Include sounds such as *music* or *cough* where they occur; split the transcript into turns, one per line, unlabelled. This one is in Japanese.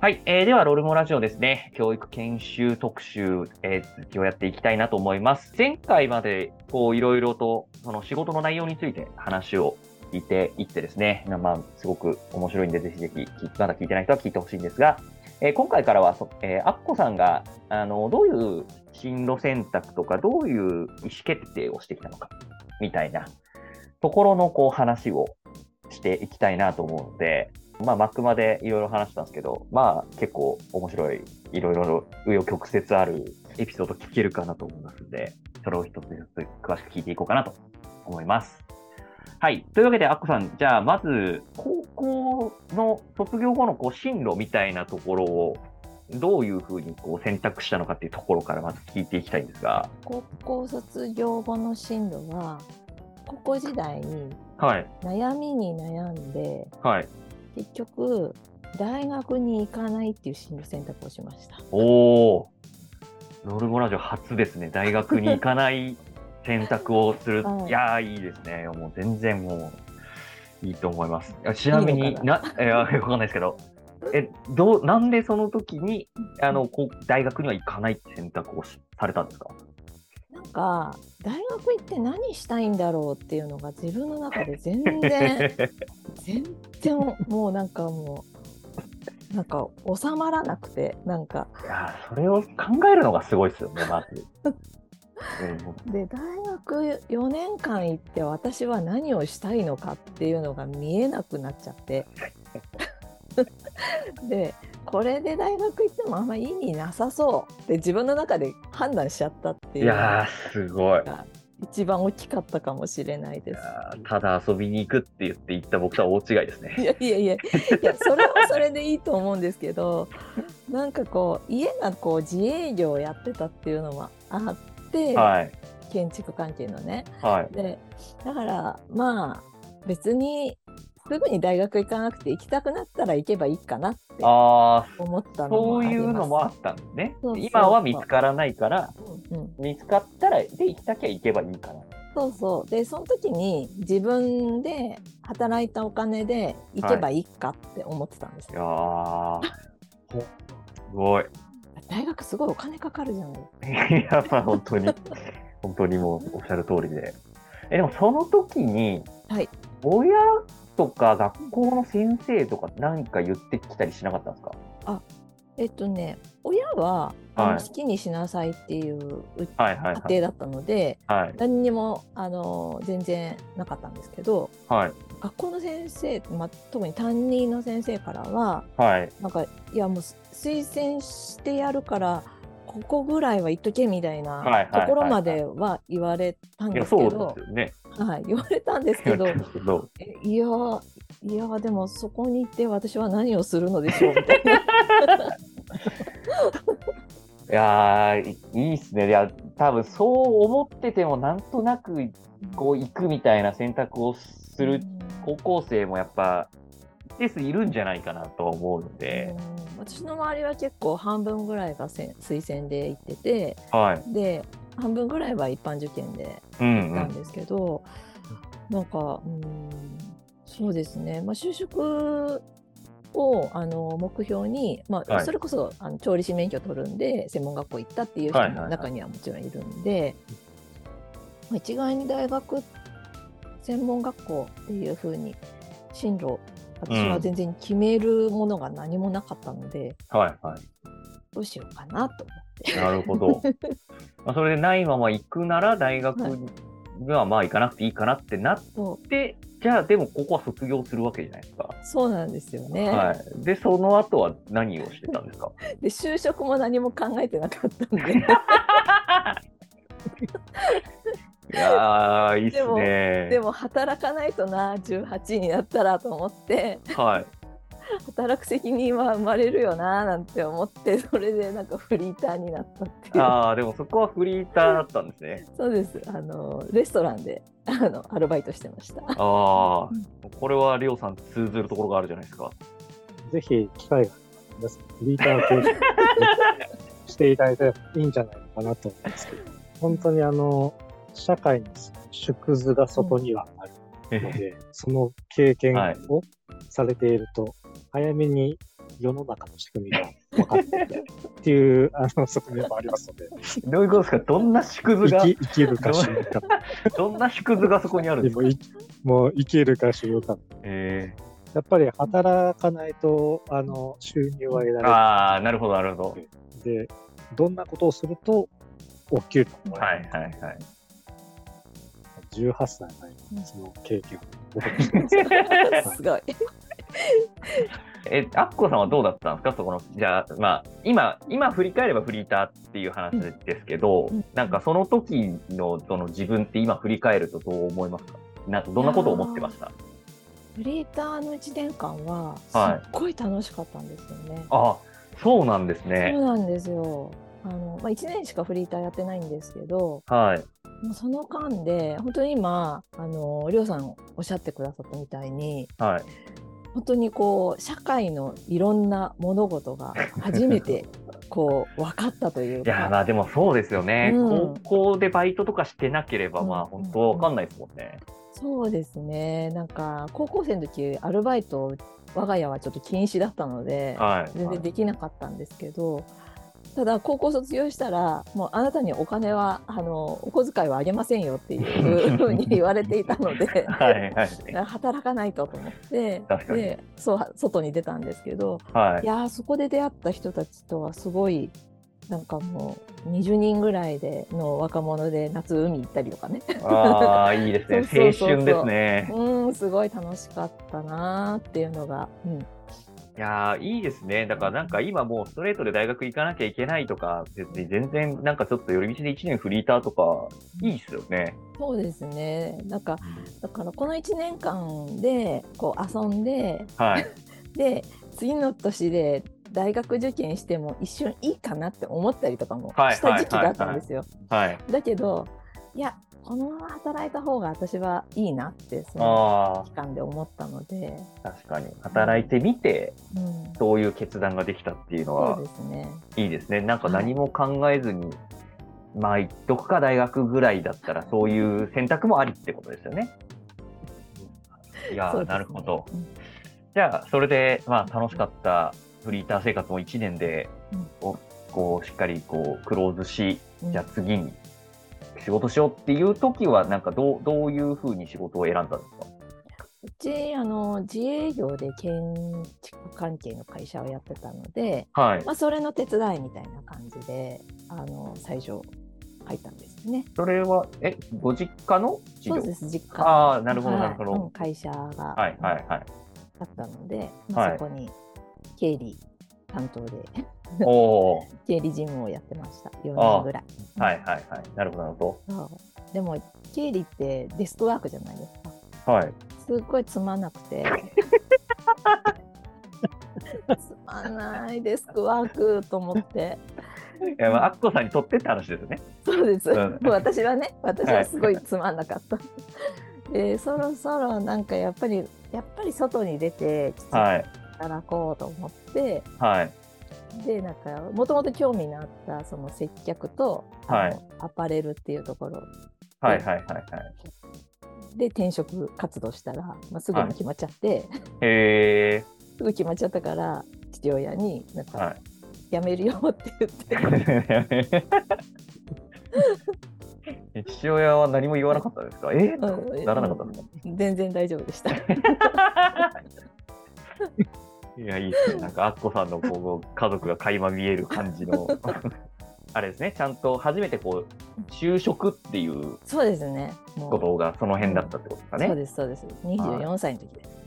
はい、えーでは、ロールモラジオですね、教育研修特集、えー続きをやっていきたいなと思います。前回まで、こう、いろいろと、その仕事の内容について話を聞いていってですね、まあ、すごく面白いんで、ぜひぜひ、まだ聞いてない人は聞いてほしいんですが、えー今回からはそ、えーアッコさんが、あの、どういう進路選択とか、どういう意思決定をしてきたのか、みたいなところの、こう、話をしていきたいなと思うので、まあ、マックまでいろいろ話したんですけど、まあ、結構面白い、いろいろ紆余曲折あるエピソード聞けるかなと思いますので、それを一つずつ詳しく聞いていこうかなと思います。はい。というわけで、アッコさん、じゃあ、まず、高校の卒業後のこう進路みたいなところを、どういうふうにこう選択したのかっていうところからまず聞いていきたいんですが、
高校卒業後の進路は高校時代に
はい。
悩みに悩んで
はい。
結局大学に行かないっていう進路選択をしました。
おお、ロールモラジオ初ですね。大学に行かない選択をする。*laughs*
はい
いやー、いいですね。もう全然もう、いいと思います。ちなみに、
いいのか
な、*laughs* いや、わかんないですけど、え、どう、なんでその時に、あの、こう、大学には行かないって選択をしされたんですか？
なんか大学行って何したいんだろうっていうのが自分の中で全然全然もうなんかもうなんか収まらなくてなんか
いやー、それを考えるのがすごいですよね、まず。*laughs* うん
で大学4年間行って私は何をしたいのかっていうのが見えなくなっちゃって *laughs* でこれで大学行ってもあんま意味なさそうって自分の中で判断しちゃったっていの
いうやー、すごい。
が一番大きかったかもしれないです。
ただ遊びに行くって言って行った僕とは大違いです
い
ね。
やいやいやいやそれはそれでいいと思うんですけど *laughs* なんかこう家がこう自営業をやってたっていうのもあって、
はい。
建築関係のね
はい。
でだからまあ別にすぐに大学行かなくて行きたくなったら行けばいいかなって思ったの
そうい
もあります。
うのもあったんですね
そうそう。
今は見つからないから、
うんうん、
見つかったら、で、行きたきゃ行けばいいかな。
そうそうでその時に自分で働いたお金で行けばいいかって思ってたんです
いや
よ、
ー、ほすごい。
大学すごいお金かかるじゃない *laughs*
いや、まあ本当に、本当にもうおっしゃる通りで。え、でもその時に、
はい
親とか学校の先生とか何か言ってきたりしなかったんですか？
えっとね親はあの、
はい
好きにしなさいっていう。家庭だったので、
はい。
何にもあの全然なかったんですけど
はい。
学校の先生、まあ、特に担任の先生からは
はい。
なんかいやもう推薦してやるからここぐらいは言っとけみたいなところまでは言われたんですけど
ね。
はい、言われたんですけど *laughs* いやいやでもそこに行って私は何をするのでしょうみたいな。*laughs*
いやー、いいいっすね。いや、多分そう思ってても、なんとなく、こう、行くみたいな選択をする高校生もやっぱ、一定数いるんじゃないかなとは思うので、
うん私の周りは結構半分ぐらいが推薦で行ってて
はい。
で半分ぐらいは一般受験で
うん、うん。
行ったんですけど、なんかうんそうですね、まあ、就職をあの目標に、まあ
はい
それこそあの調理師免許取るんで専門学校行ったっていう人
はいはいはい
も中にはもちろんいるんで、まあ一概に大学専門学校っていうふうに進路私は全然決めるものが何もなかったので、
はい、はい。
どうしようかなと思って。
なるほど。*laughs* まあそれでないまま行くなら、大学にはまあ行かなくていいかなってなっ
そう
て、じゃあでもここは卒業するわけじゃないですか。
そうなんですよね、
はい。で、その後は何をしてたんですか？*laughs*
で就職も何も考えてなかったんで *laughs*
いやー、いいっす
でも
ね。
でも働かないとな18になったらと思って
はい。
働く責任は生まれるよななんて思ってそれでなんかフリーターになったっていう
ああ、でもそこはフリーターだったんですね。
そうですあのレストランであのアルバイトしてました
ああ、これはりょうさん通ずるところがあるじゃないですか。
ぜひ機会が皆さん、フリーター講師していただいたらいいんじゃないかなと思うんですけど、本当にあの、社会に縮図がそこにはあるので、その経験
はい
をされていると、早めに世の中の仕組みが分かっててっていう *laughs* あの側面もありますので、
どういうことですか？どんな縮図が？
生、きるか死ぬか。*laughs*
どんな縮図がそこにあるんで
すもいもう生きるか死ぬか。
え
やっぱり働かないとあの収入は得ら
ー、
れ
ああ、なるほど、なるほど。
ない。で、どんなことをするとお給料もら
は
える
いはいはい。
18歳前にその経験をます。*laughs*
すごい。*laughs*
え、アッコさんはどうだったんですか？そこの、じゃあ、まあ、今、今振り返ればフリーターっていう話ですけど、
うん
なんかその時のその自分って今振り返るとどう思いますか？なんかどんなことを思ってました？
フリーターの1年間はす
はい
っごい楽しかったんですよね。
あそうなんです
そう
ね。
なんですよ。あのまあ、1年しかフリーターやってないんですけど、
はい。
もうその間で本当に今あのりょうさんおっしゃってくださったみたいに
はい。
本当にこう社会のいろんな物事が初めて *laughs* こう分かったという
いや、
か。
まあでもそうですよね。
うん
高校でバイトとかしてなければ、
うん
まあ本当わかんないですもんね。
そうですねなんか高校生の時アルバイト我が家はちょっと禁止だったので
はい。
全然できなかったんですけど、ただ高校卒業したらもうあなたにお金はあのお小遣いはあげませんよっていうふうに言われていたので
はいはい。
働かないとと思ってでそう外に出たんですけど
はい
い。やーそこで出会った人たちとはすごいなんかもう20人ぐらいでの若者で夏海行ったりとかね
ああ、いいですね。*laughs* 青春ですね。
うんすごい楽しかったなーっていうのが、うん、
いやー、いいですね。だからなんか今もうストレートで大学行かなきゃいけないとか、別に全然なんかちょっと寄り道で1年フリーターとか、いいっすよね。
そうですねなんかだからこの1年間でこう遊んで
はい。*laughs*
で次の年で大学受験しても一瞬いいかなって思ったりとかも
はい
した時期があったんですよ。
はい。
だけどいやこのまま働いた方が私はいいなってその
あ
期間で思ったので、
あ、確かに。働いてみて、
うん、
そういう決断ができたっていうのは
ね。
いいですね。なんか何も考えずに、まあ、行っとくか大学ぐらいだったら、そういう選択もありってことですよね。*laughs* いや
ね
なるほど。
うん
じゃあ、それで、まあ、楽しかったフリーター生活も1年で、
うん
おこう、しっかり、こう、クローズし、
うん
じゃあ次に仕事しようっていう時は、なんかどう、どういうふうに仕事を選んだんですか？
うちあの自営業で建築関係の会社をやってたので、
はい。
まあ、それの手伝いみたいな感じであの最初入ったんですよね。
それは、え、ご実家の
そうです実家
ああ、なるほど、
はい
なるほど。
うん会社が
はい、はい、はい。
あったので、まあ、
はい
そこに経理担当で
おお、*laughs*
経理事務をやってました4
ああ
年ぐらい。
はい、はい、はい。なるほど、なるほ
そうでも経理ってデスクワークじゃないですか。
ど。はい。
すっごいつまんなくて。*laughs* つまんないデスクワークと思って。
いや、まあ、アッコさんにとってって話ですね。
そうです。
うん *laughs*
私はね、私はすごいつまんなかった。で、そろそろなんかやっぱり、やっぱり外に出て、きちっと
はい、
働こうと思って、
はい。
で、なんか、もともと興味のあった、その接客と、
はい。
アパレルっていうところ。
はい、はい、はい、はい。
で転職活動したら、まあ、すぐに決まっちゃって、
へ
すぐ決まっちゃったから、父親に、なん
ー。
か、
はい。
辞めるよって言って、
え *laughs* 父親は何も言わなかったですか？え？
うん。
ならなかったんですか？
全然大丈夫でした。*laughs*
いや、いいですね。なんか、アッコさんのこう家族が垣間見える感じの。*laughs* あれですね、ちゃんと初めてこう、就職っていう
そうですね。もう
ことがその辺だったってことですかね。
そうです、そうです。24歳の時です。